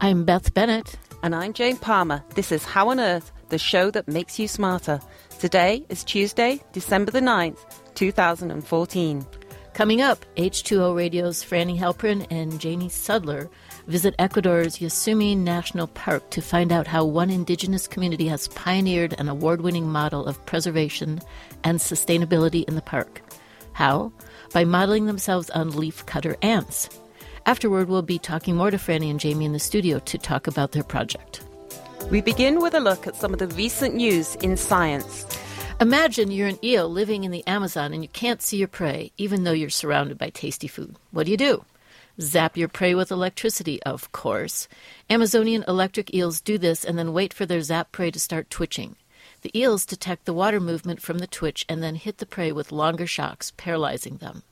I'm Beth Bennett. And I'm Jane Palmer. This is How on Earth, the show that makes you smarter. Today is Tuesday, December the 9th, 2014. Coming up, H2O Radio's Frani Halperin and Jamie Sudler visit Ecuador's Yasuni National Park to find out how one indigenous community has pioneered an award winning model of preservation and sustainability in the park. How? By modeling themselves on leafcutter ants. Afterward, we'll be talking more to Frani and Jamie in the studio to talk about their project. We begin with a look at some of the recent news in science. Imagine you're an eel living in the Amazon and you can't see your prey, even though you're surrounded by tasty food. What do you do? Zap your prey with electricity, of course. Amazonian electric eels do this and then wait for their zap prey to start twitching. The eels detect the water movement from the twitch and then hit the prey with longer shocks, paralyzing them.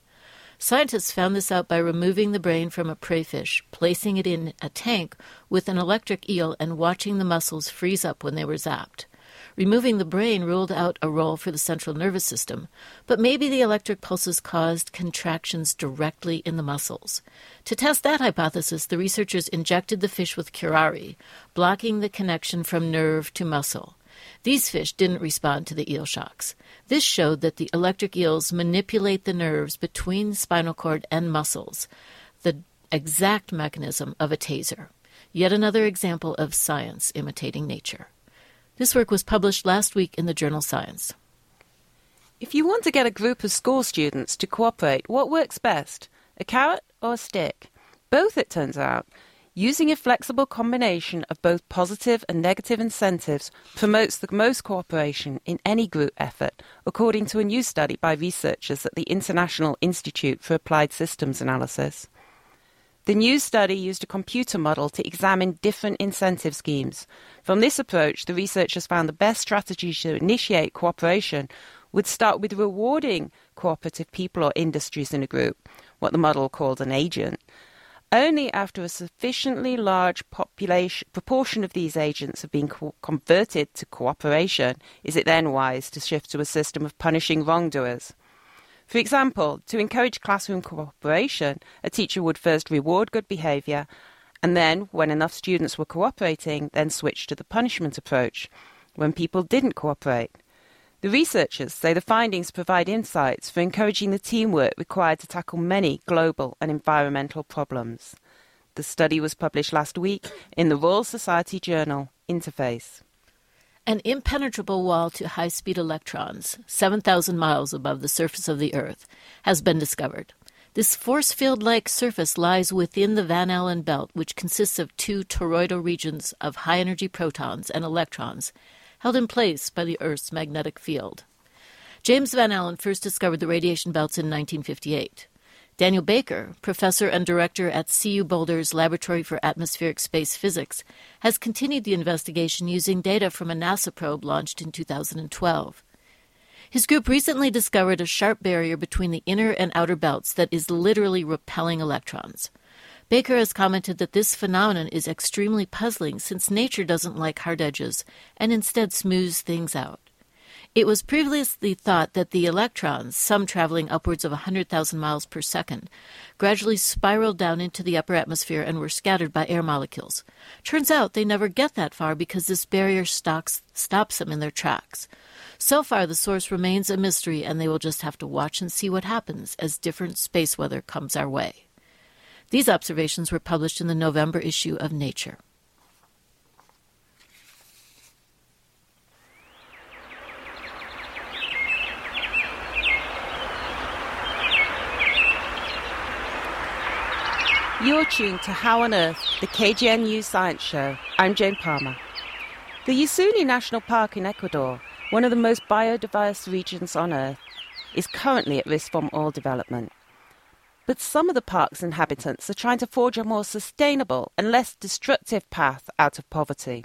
Scientists found this out by removing the brain from a prey fish, placing it in a tank with an electric eel, and watching the muscles freeze up when they were zapped. Removing the brain ruled out a role for the central nervous system, but maybe the electric pulses caused contractions directly in the muscles. To test that hypothesis, the researchers injected the fish with curare, blocking the connection from nerve to muscle. These fish didn't respond to the eel shocks. This showed that the electric eels manipulate the nerves between spinal cord and muscles, the exact mechanism of a taser. Yet another example of science imitating nature. This work was published last week in the journal Science. If you want to get a group of school students to cooperate, what works best? A carrot or a stick? Both, it turns out. Using a flexible combination of both positive and negative incentives promotes the most cooperation in any group effort, according to a new study by researchers at the International Institute for Applied Systems Analysis. The new study used a computer model to examine different incentive schemes. From this approach, the researchers found the best strategy to initiate cooperation would start with rewarding cooperative people or industries in a group, what the model called an agent, only after a sufficiently large proportion of these agents have been co- converted to cooperation is it then wise to shift to a system of punishing wrongdoers. For example, to encourage classroom cooperation, a teacher would first reward good behaviour and then, when enough students were cooperating, then switch to the punishment approach when people didn't cooperate. The researchers say the findings provide insights for encouraging the teamwork required to tackle many global and environmental problems. The study was published last week in the Royal Society journal Interface. An impenetrable wall to high speed electrons, 7,000 miles above the surface of the Earth, has been discovered. This force field like surface lies within the Van Allen belt, which consists of two toroidal regions of high energy protons and electrons held in place by the Earth's magnetic field. James Van Allen first discovered the radiation belts in 1958. Daniel Baker, professor and director at CU Boulder's Laboratory for Atmospheric Space Physics, has continued the investigation using data from a NASA probe launched in 2012. His group recently discovered a sharp barrier between the inner and outer belts that is literally repelling electrons. Baker has commented that this phenomenon is extremely puzzling since nature doesn't like hard edges and instead smooths things out. It was previously thought that the electrons, some traveling upwards of 100,000 miles per second, gradually spiraled down into the upper atmosphere and were scattered by air molecules. Turns out they never get that far because this barrier stocks, stops them in their tracks. So far, the source remains a mystery, and they will just have to watch and see what happens as different space weather comes our way. These observations were published in the November issue of Nature. You're tuned to How on Earth, the KGNU Science Show. I'm Jane Palmer. The Yasuni National Park in Ecuador, one of the most biodiverse regions on Earth, is currently at risk from oil development. But some of the park's inhabitants are trying to forge a more sustainable and less destructive path out of poverty.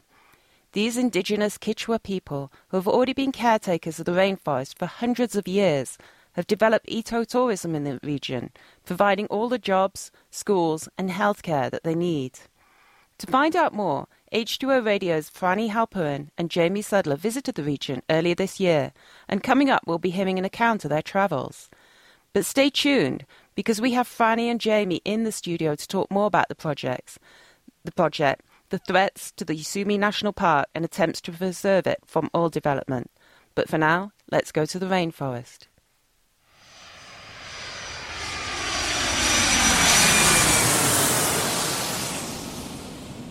These indigenous Kichwa people, who have already been caretakers of the rainforest for hundreds of years, have developed ecotourism in the region, providing all the jobs, schools, and healthcare that they need. To find out more, H2O Radio's Frani Halperin and Jamie Sudler visited the region earlier this year, and coming up we'll be hearing an account of their travels. But stay tuned because we have Frani and Jamie in the studio to talk more about the projects, the project, the threats to the Yasuni National Park and attempts to preserve it from all development. But for now, let's go to the rainforest.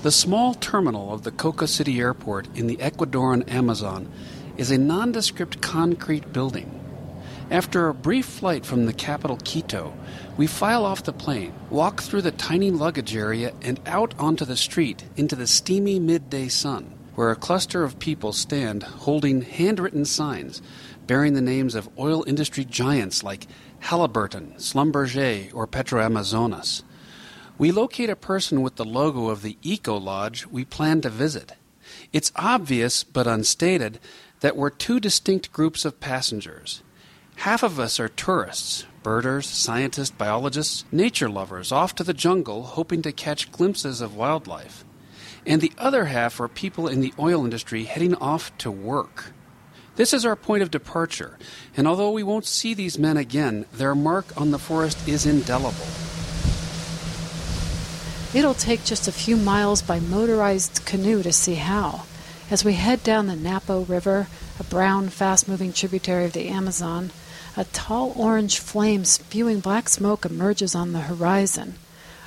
The small terminal of the Coca City Airport in the Ecuadorian Amazon is a nondescript concrete building. After a brief flight from the capital Quito, we file off the plane, walk through the tiny luggage area, and out onto the street into the steamy midday sun, where a cluster of people stand holding handwritten signs bearing the names of oil industry giants like Halliburton, Schlumberger, or Petroamazonas. We locate a person with the logo of the Eco Lodge we plan to visit. It's obvious, but unstated, that we're two distinct groups of passengers. Half of us are tourists, birders, scientists, biologists, nature lovers off to the jungle hoping to catch glimpses of wildlife. And the other half are people in the oil industry heading off to work. This is our point of departure, and although we won't see these men again, their mark on the forest is indelible. It'll take just a few miles by motorized canoe to see how. As we head down the Napo River, a brown, fast moving tributary of the Amazon, a tall orange flame spewing black smoke emerges on the horizon.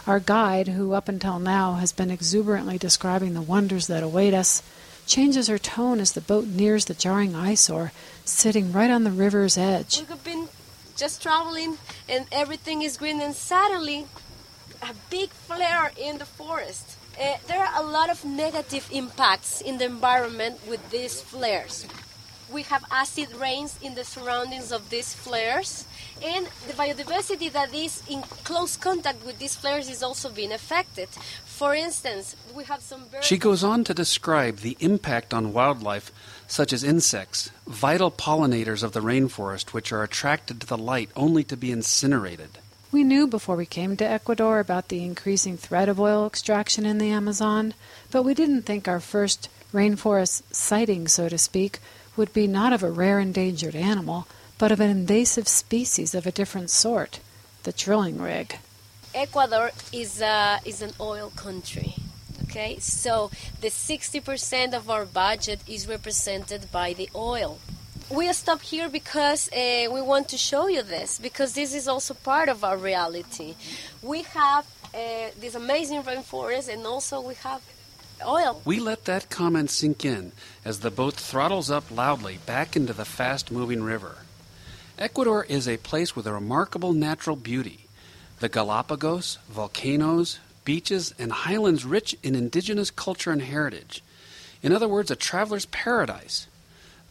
Our guide, who up until now has been exuberantly describing the wonders that await us, changes her tone as the boat nears the jarring eyesore sitting right on the river's edge. We have been just traveling and everything is green, and suddenly a big flare in the forest. Uh, there are a lot of negative impacts in the environment with these flares. We have acid rains in the surroundings of these flares, and the biodiversity that is in close contact with these flares is also being affected. For instance, we have some birds. She goes on to describe the impact on wildlife, such as insects, vital pollinators of the rainforest, which are attracted to the light only to be incinerated. We knew before we came to Ecuador about the increasing threat of oil extraction in the Amazon, but we didn't think our first rainforest sighting, so to speak, would be not of a rare endangered animal, but of an invasive species of a different sort the drilling rig. Ecuador is, a, is an oil country. Okay, so the 60% of our budget is represented by the oil we stop here because uh, we want to show you this because this is also part of our reality. We have uh, this amazing rainforest and also we have oil. We let that comment sink in as the boat throttles up loudly back into the fast moving river. Ecuador is a place with a remarkable natural beauty. The Galapagos, volcanoes, beaches, and highlands rich in indigenous culture and heritage. In other words, a traveler's paradise.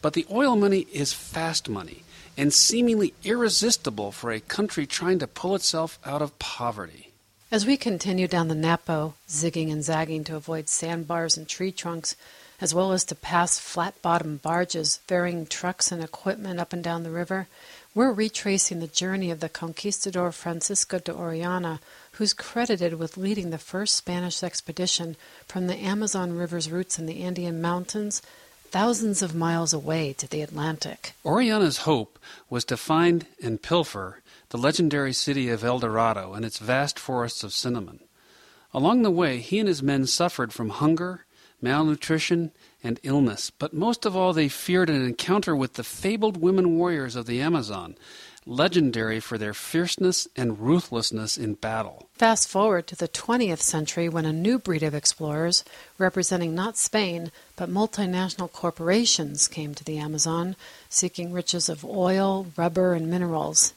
But the oil money is fast money and seemingly irresistible for a country trying to pull itself out of poverty. As we continue down the Napo, zigging and zagging to avoid sandbars and tree trunks, as well as to pass flat bottomed barges ferrying trucks and equipment up and down the river, we're retracing the journey of the conquistador Francisco de Orellana, who's credited with leading the first Spanish expedition from the Amazon River's roots in the Andean Mountains thousands of miles away to the Atlantic. Orellana's hope was to find and pilfer the legendary city of El Dorado and its vast forests of cinnamon. Along the way, he and his men suffered from hunger, malnutrition, and illness, but most of all, they feared an encounter with the fabled women warriors of the Amazon, legendary for their fierceness and ruthlessness in battle. Fast forward to the 20th century when a new breed of explorers, representing not Spain, but multinational corporations, came to the Amazon, seeking riches of oil, rubber, and minerals.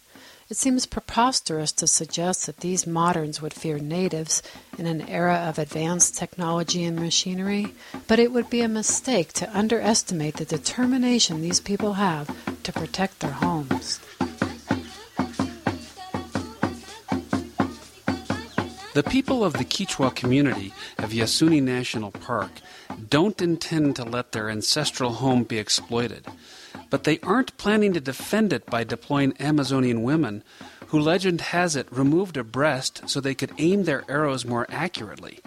It seems preposterous to suggest that these moderns would fear natives in an era of advanced technology and machinery, but it would be a mistake to underestimate the determination these people have to protect their homes. The people of the Kichwa community of Yasuni National Park don't intend to let their ancestral home be exploited, but they aren't planning to defend it by deploying Amazonian women who legend has it removed a breast so they could aim their arrows more accurately.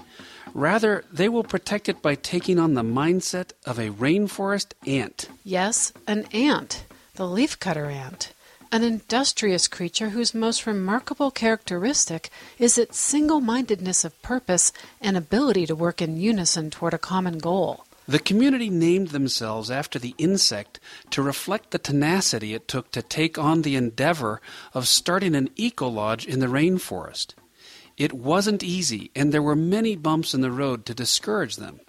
Rather, they will protect it by taking on the mindset of a rainforest ant. Yes, an ant, the leafcutter ant. An industrious creature whose most remarkable characteristic is its single mindedness of purpose and ability to work in unison toward a common goal. The community named themselves after the insect to reflect the tenacity it took to take on the endeavor of starting an eco lodge in the rainforest. It wasn't easy, and there were many bumps in the road to discourage them.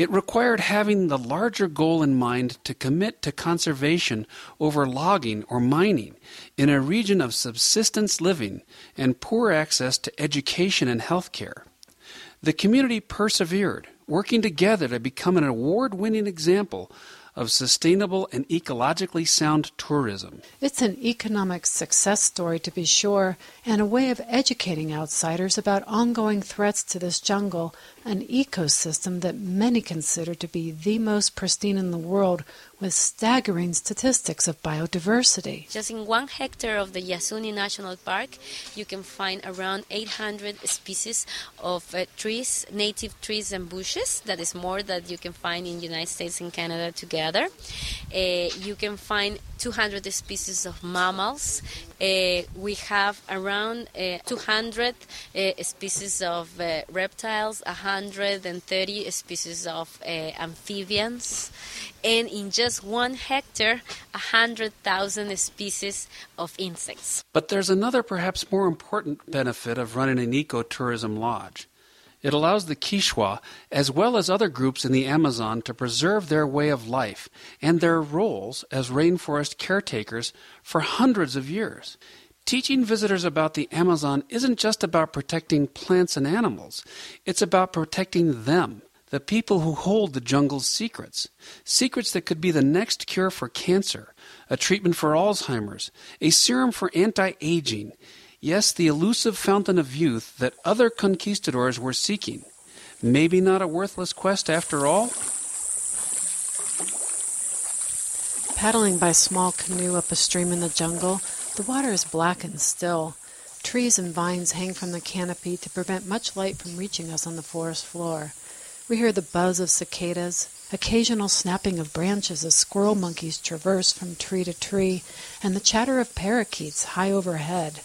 It required having the larger goal in mind to commit to conservation over logging or mining in a region of subsistence living and poor access to education and health care. The community persevered, working together to become an award winning example of sustainable and ecologically sound tourism. It's an economic success story, to be sure, and a way of educating outsiders about ongoing threats to this jungle, an ecosystem that many consider to be the most pristine in the world, with staggering statistics of biodiversity. Just in one hectare of the Yasuni National Park, you can find around 800 species of uh, trees, native trees and bushes. That is more than you can find in the United States and Canada together. Uh, you can find 200 species of mammals. Uh, we have around uh, 200 uh, species of uh, reptiles, 130 species of uh, amphibians, and in just one hectare, 100,000 species of insects. But there's another, perhaps more important benefit of running an ecotourism lodge. It allows the Kichwa, as well as other groups in the Amazon, to preserve their way of life and their roles as rainforest caretakers for hundreds of years. Teaching visitors about the Amazon isn't just about protecting plants and animals, it's about protecting them, the people who hold the jungle's secrets. Secrets that could be the next cure for cancer, a treatment for Alzheimer's, a serum for anti aging Yes, the elusive fountain of youth that other conquistadors were seeking. Maybe not a worthless quest after all? Paddling by small canoe up a stream in the jungle, the water is black and still. Trees and vines hang from the canopy to prevent much light from reaching us on the forest floor. We hear the buzz of cicadas, occasional snapping of branches as squirrel monkeys traverse from tree to tree, and the chatter of parakeets high overhead.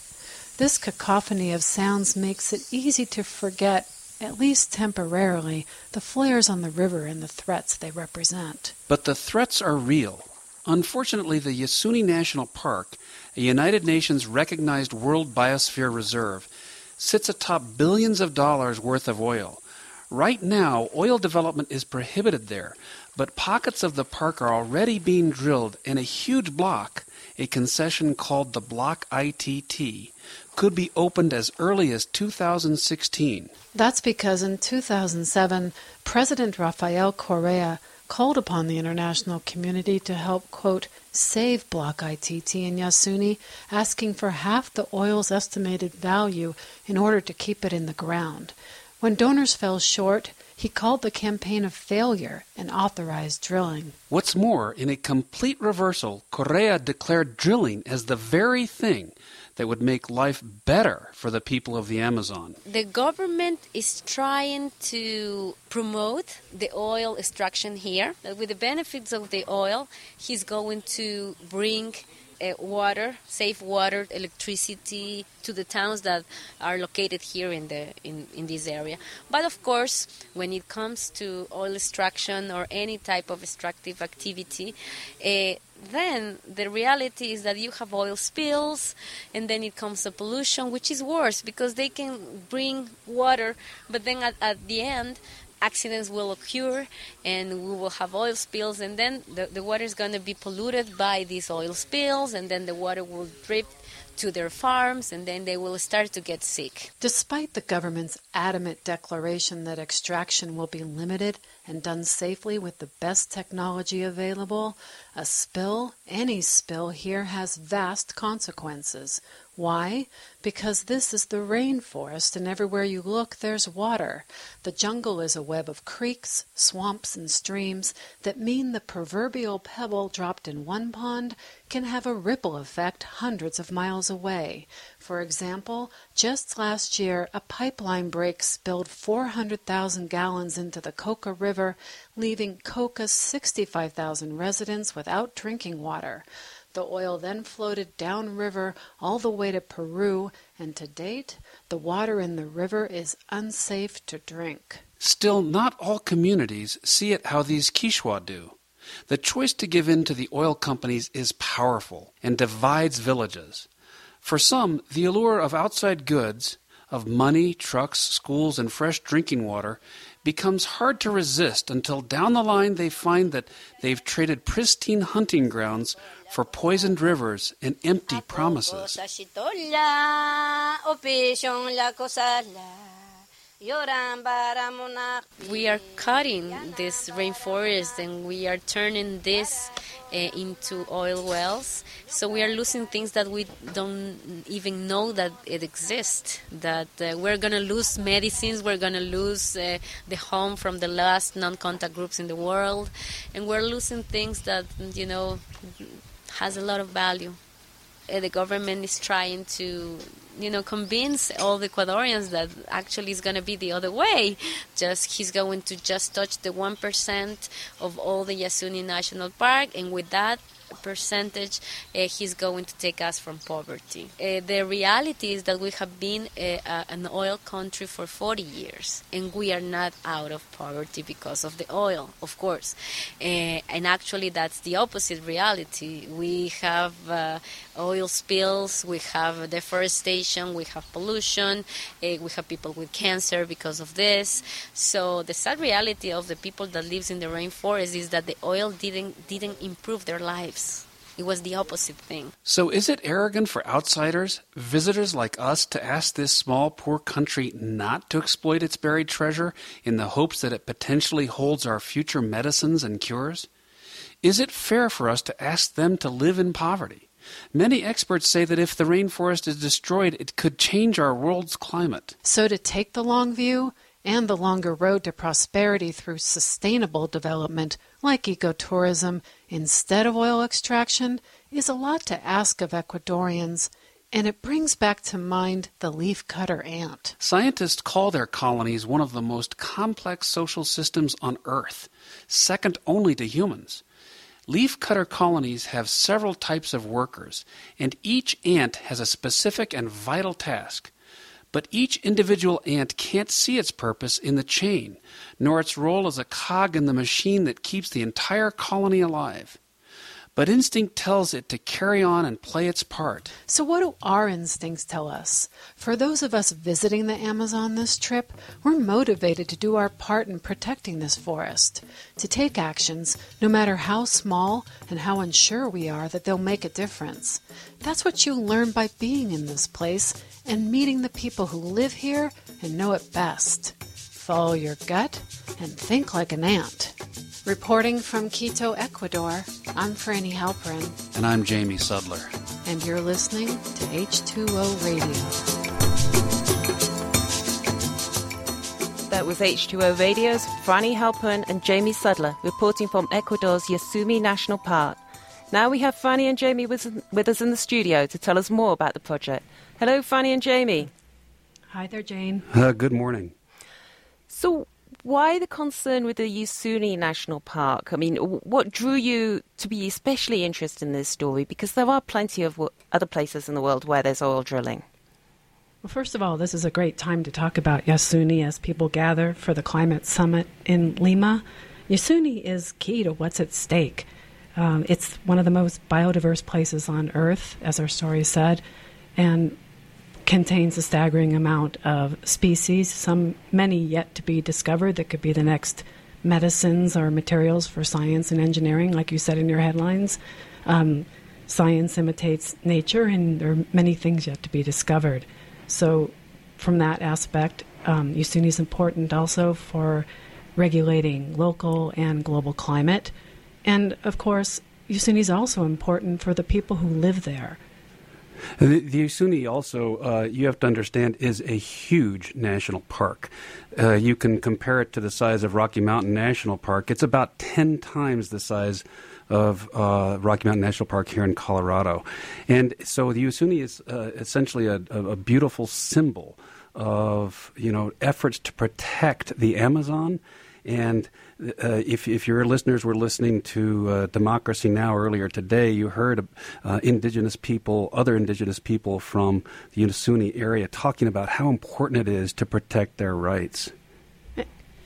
This cacophony of sounds makes it easy to forget, at least temporarily, the flares on the river and the threats they represent. But the threats are real. Unfortunately, the Yasuni National Park, a United Nations recognized World Biosphere Reserve, sits atop billions of dollars worth of oil. Right now, oil development is prohibited there, but pockets of the park are already being drilled, and a huge block, a concession called the Block ITT, could be opened as early as 2016. That's because in 2007, President Rafael Correa called upon the international community to help, quote, save Block ITT in Yasuni, asking for half the oil's estimated value in order to keep it in the ground. When donors fell short, he called the campaign a failure and authorized drilling. What's more, in a complete reversal, Correa declared drilling as the very thing that would make life better for the people of the Amazon. The government is trying to promote the oil extraction here. With the benefits of the oil, he's going to bring uh, water, safe water, electricity to the towns that are located here in the in, in this area. But of course, when it comes to oil extraction or any type of extractive activity, uh, then the reality is that you have oil spills and then it comes to pollution which is worse because they can bring water but then at, at the end accidents will occur and we will have oil spills and then the, the water is going to be polluted by these oil spills and then the water will drip to their farms and then they will start to get sick. Despite the government's adamant declaration that extraction will be limited and done safely with the best technology available, a spill, any spill here, has vast consequences. Why? Because this is the rainforest, and everywhere you look there's water. The jungle is a web of creeks, swamps, and streams that mean the proverbial pebble dropped in one pond can have a ripple effect hundreds of miles away. For example, just last year a pipeline break spilled 400,000 gallons into the Coca River, leaving Coca's 65,000 residents without drinking water. The oil then floated downriver all the way to Peru, and to date, the water in the river is unsafe to drink. Still, not all communities see it how these Kichwa do. The choice to give in to the oil companies is powerful and divides villages. For some, the allure of outside goods, of money, trucks, schools, and fresh drinking water becomes hard to resist until down the line they find that they've traded pristine hunting grounds for poisoned rivers and empty promises. We are cutting this rainforest and we are turning this uh, into oil wells. So we are losing things that we don't even know that it exists. That uh, we're going to lose medicines, we're going to lose uh, the home from the last non-contact groups in the world, and we're losing things that you know has a lot of value. Uh, the government is trying to you know convince all the Ecuadorians that actually it's going to be the other way. Just he's going to just touch the one percent of all the Yasuni National Park, and with that percentage, uh, he's going to take us from poverty. Uh, the reality is that we have been a, an oil country for 40 years, and we are not out of poverty because of the oil, of course. Uh, and actually, that's the opposite reality. We have uh, oil spills, we have deforestation, we have pollution, uh, we have people with cancer because of this. So the sad reality of the people that lives in the rainforest is that the oil didn't didn't improve their lives. It was the opposite thing. So, is it arrogant for outsiders, visitors like us, to ask this small, poor country not to exploit its buried treasure in the hopes that it potentially holds our future medicines and cures? Is it fair for us to ask them to live in poverty? Many experts say that if the rainforest is destroyed, it could change our world's climate. So, to take the long view and the longer road to prosperity through sustainable development, like ecotourism, instead of oil extraction, is a lot to ask of Ecuadorians. And it brings back to mind the leafcutter ant. Scientists call their colonies one of the most complex social systems on Earth, second only to humans. Leafcutter colonies have several types of workers, and each ant has a specific and vital task. But each individual ant can't see its purpose in the chain, nor its role as a cog in the machine that keeps the entire colony alive. But instinct tells it to carry on and play its part. So, what do our instincts tell us? For those of us visiting the Amazon this trip, we're motivated to do our part in protecting this forest, to take actions, no matter how small and how unsure we are that they'll make a difference. That's what you learn by being in this place and meeting the people who live here and know it best. Follow your gut and think like an ant. Reporting from Quito, Ecuador, I'm Frani Halperin. And I'm Jamie Sudler. And you're listening to H2O Radio. That was H2O Radio's Frani Halperin and Jamie Sudler reporting from Ecuador's Yasuni National Park. Now we have Frani and Jamie with, with us in the studio to tell us more about the project. Hello, Frani and Jamie. Hi there, Jane. Uh, good morning. So, why the concern with the Yasuni National Park? I mean, what drew you to be especially interested in this story? Because there are plenty of other places in the world where there's oil drilling. Well, first of all, this is a great time to talk about Yasuni as people gather for the climate summit in Lima. Yasuni is key to what's at stake. Um, it's one of the most biodiverse places on Earth, as our story said, and contains a staggering amount of species, some many yet to be discovered that could be the next medicines or materials for science and engineering, like you said in your headlines. Um, science imitates nature, and there are many things yet to be discovered. So, from that aspect, um, is important also for regulating local and global climate. And of course, Yasuni is also important for the people who live there. The, the Yasuni also, uh, you have to understand, is a huge national park. Uh, you can compare it to the size of Rocky Mountain National Park. It's about 10 times the size of uh, Rocky Mountain National Park here in Colorado. And so the Yasuni is uh, essentially a, a, beautiful symbol of, you know, efforts to protect the Amazon And uh, if, if your listeners were listening to uh, Democracy Now! earlier today, you heard uh, indigenous people, other indigenous people from the Yasuni area talking about how important it is to protect their rights.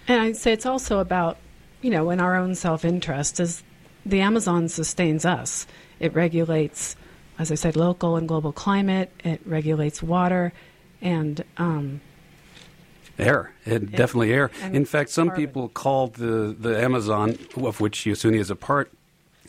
And I'd say it's also about, you know, in our own self interest, as the Amazon sustains us. It regulates, as I said, local and global climate, it regulates water, and um, Air, it, definitely air. In fact, some people called the, the Amazon, of which Yasuni is a part,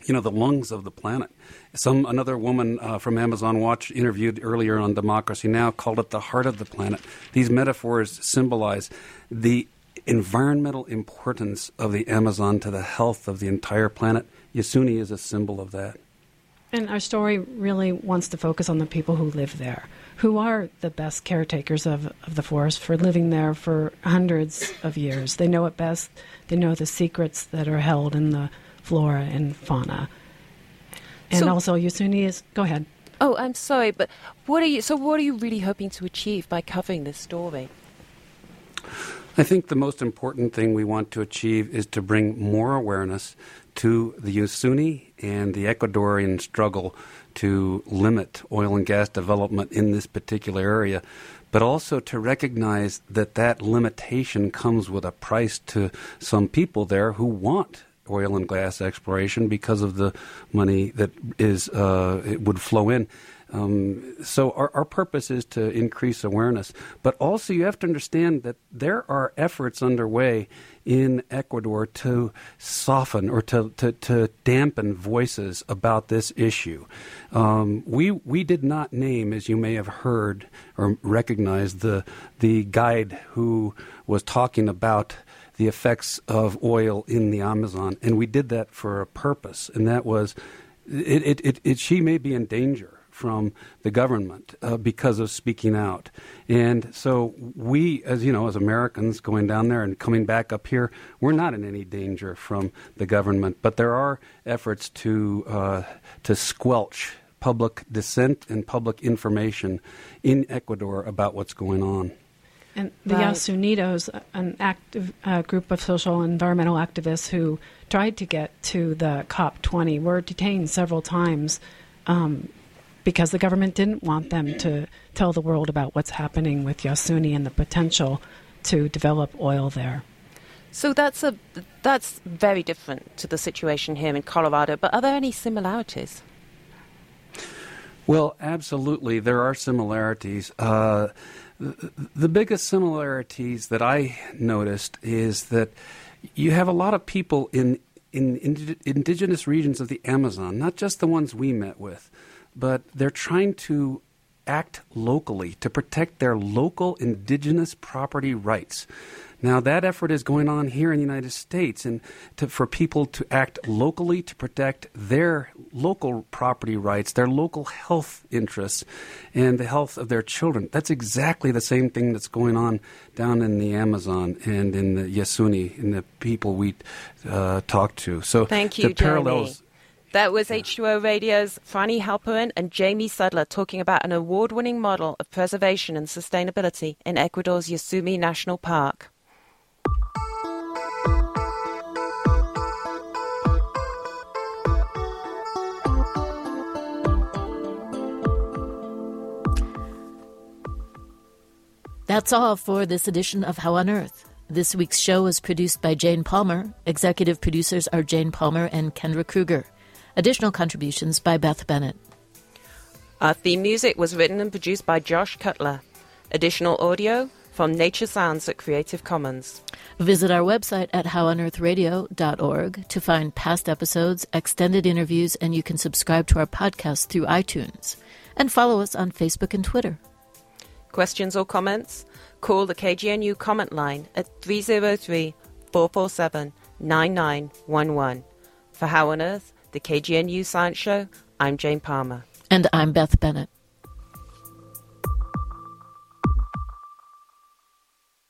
you know, the lungs of the planet. Some another woman uh, from Amazon Watch interviewed earlier on Democracy Now called it the heart of the planet. These metaphors symbolize the environmental importance of the Amazon to the health of the entire planet. Yasuni is a symbol of that. And our story really wants to focus on the people who live there, who are the best caretakers of, of the forest for living there for hundreds of years. They know it best. They know the secrets that are held in the flora and fauna. And So- also, Yasuni is. Go ahead. Oh, I'm sorry, but what are you? So, what are you really hoping to achieve by covering this story? I think the most important thing we want to achieve is to bring more awareness to the Yasuni and the Ecuadorian struggle to limit oil and gas development in this particular area, but also to recognize that that limitation comes with a price to some people there who want oil and gas exploration because of the money that is uh, it would flow in. Um, so our, our purpose is to increase awareness, but also you have to understand that there are efforts underway in Ecuador to soften or to, to, to dampen voices about this issue. Um, we we did not name, as you may have heard or recognized, the the guide who was talking about the effects of oil in the Amazon, and we did that for a purpose, and that was it, it, it, it she may be in danger from the government uh, because of speaking out. And so we, as you know, as Americans going down there and coming back up here, we're not in any danger from the government. But there are efforts to uh, to squelch public dissent and public information in Ecuador about what's going on. And the Right. Yasunidos, an active uh, group of social and environmental activists who tried to get to the COP20, were detained several times um, because the government didn't want them to tell the world about what's happening with Yasuni and the potential to develop oil there. So that's a that's very different to the situation here in Colorado. But are there any similarities? Well, absolutely, there are similarities. Uh, the, the biggest similarities that I noticed is that you have a lot of people in, in, in indigenous regions of the Amazon, not just the ones we met with, but they're trying to act locally to protect their local indigenous property rights. Now, that effort is going on here in the United States, and to, for people to act locally to protect their local property rights, their local health interests, and the health of their children. That's exactly the same thing that's going on down in the Amazon and in the Yasuni, in the people we uh, talk to. So Thank you, the parallels. Jamie. That was H2O Radio's Frani Halperin and Jamie Sudler talking about an award winning model of preservation and sustainability in Ecuador's Yasuni National Park. That's all for this edition of How on Earth. This week's show was produced by Jane Palmer. Executive producers are Jane Palmer and Kendra Krueger. Additional contributions by Beth Bennett. Our theme music was written and produced by Josh Cutler. Additional audio from Nature Sounds at Creative Commons. Visit our website at howonearthradio.org to find past episodes, extended interviews, and you can subscribe to our podcast through iTunes. And follow us on Facebook and Twitter. Questions or comments? Call the KGNU comment line at 303 447 9911. For How on Earth, the KGNU Science Show, I'm Jane Palmer. And I'm Beth Bennett.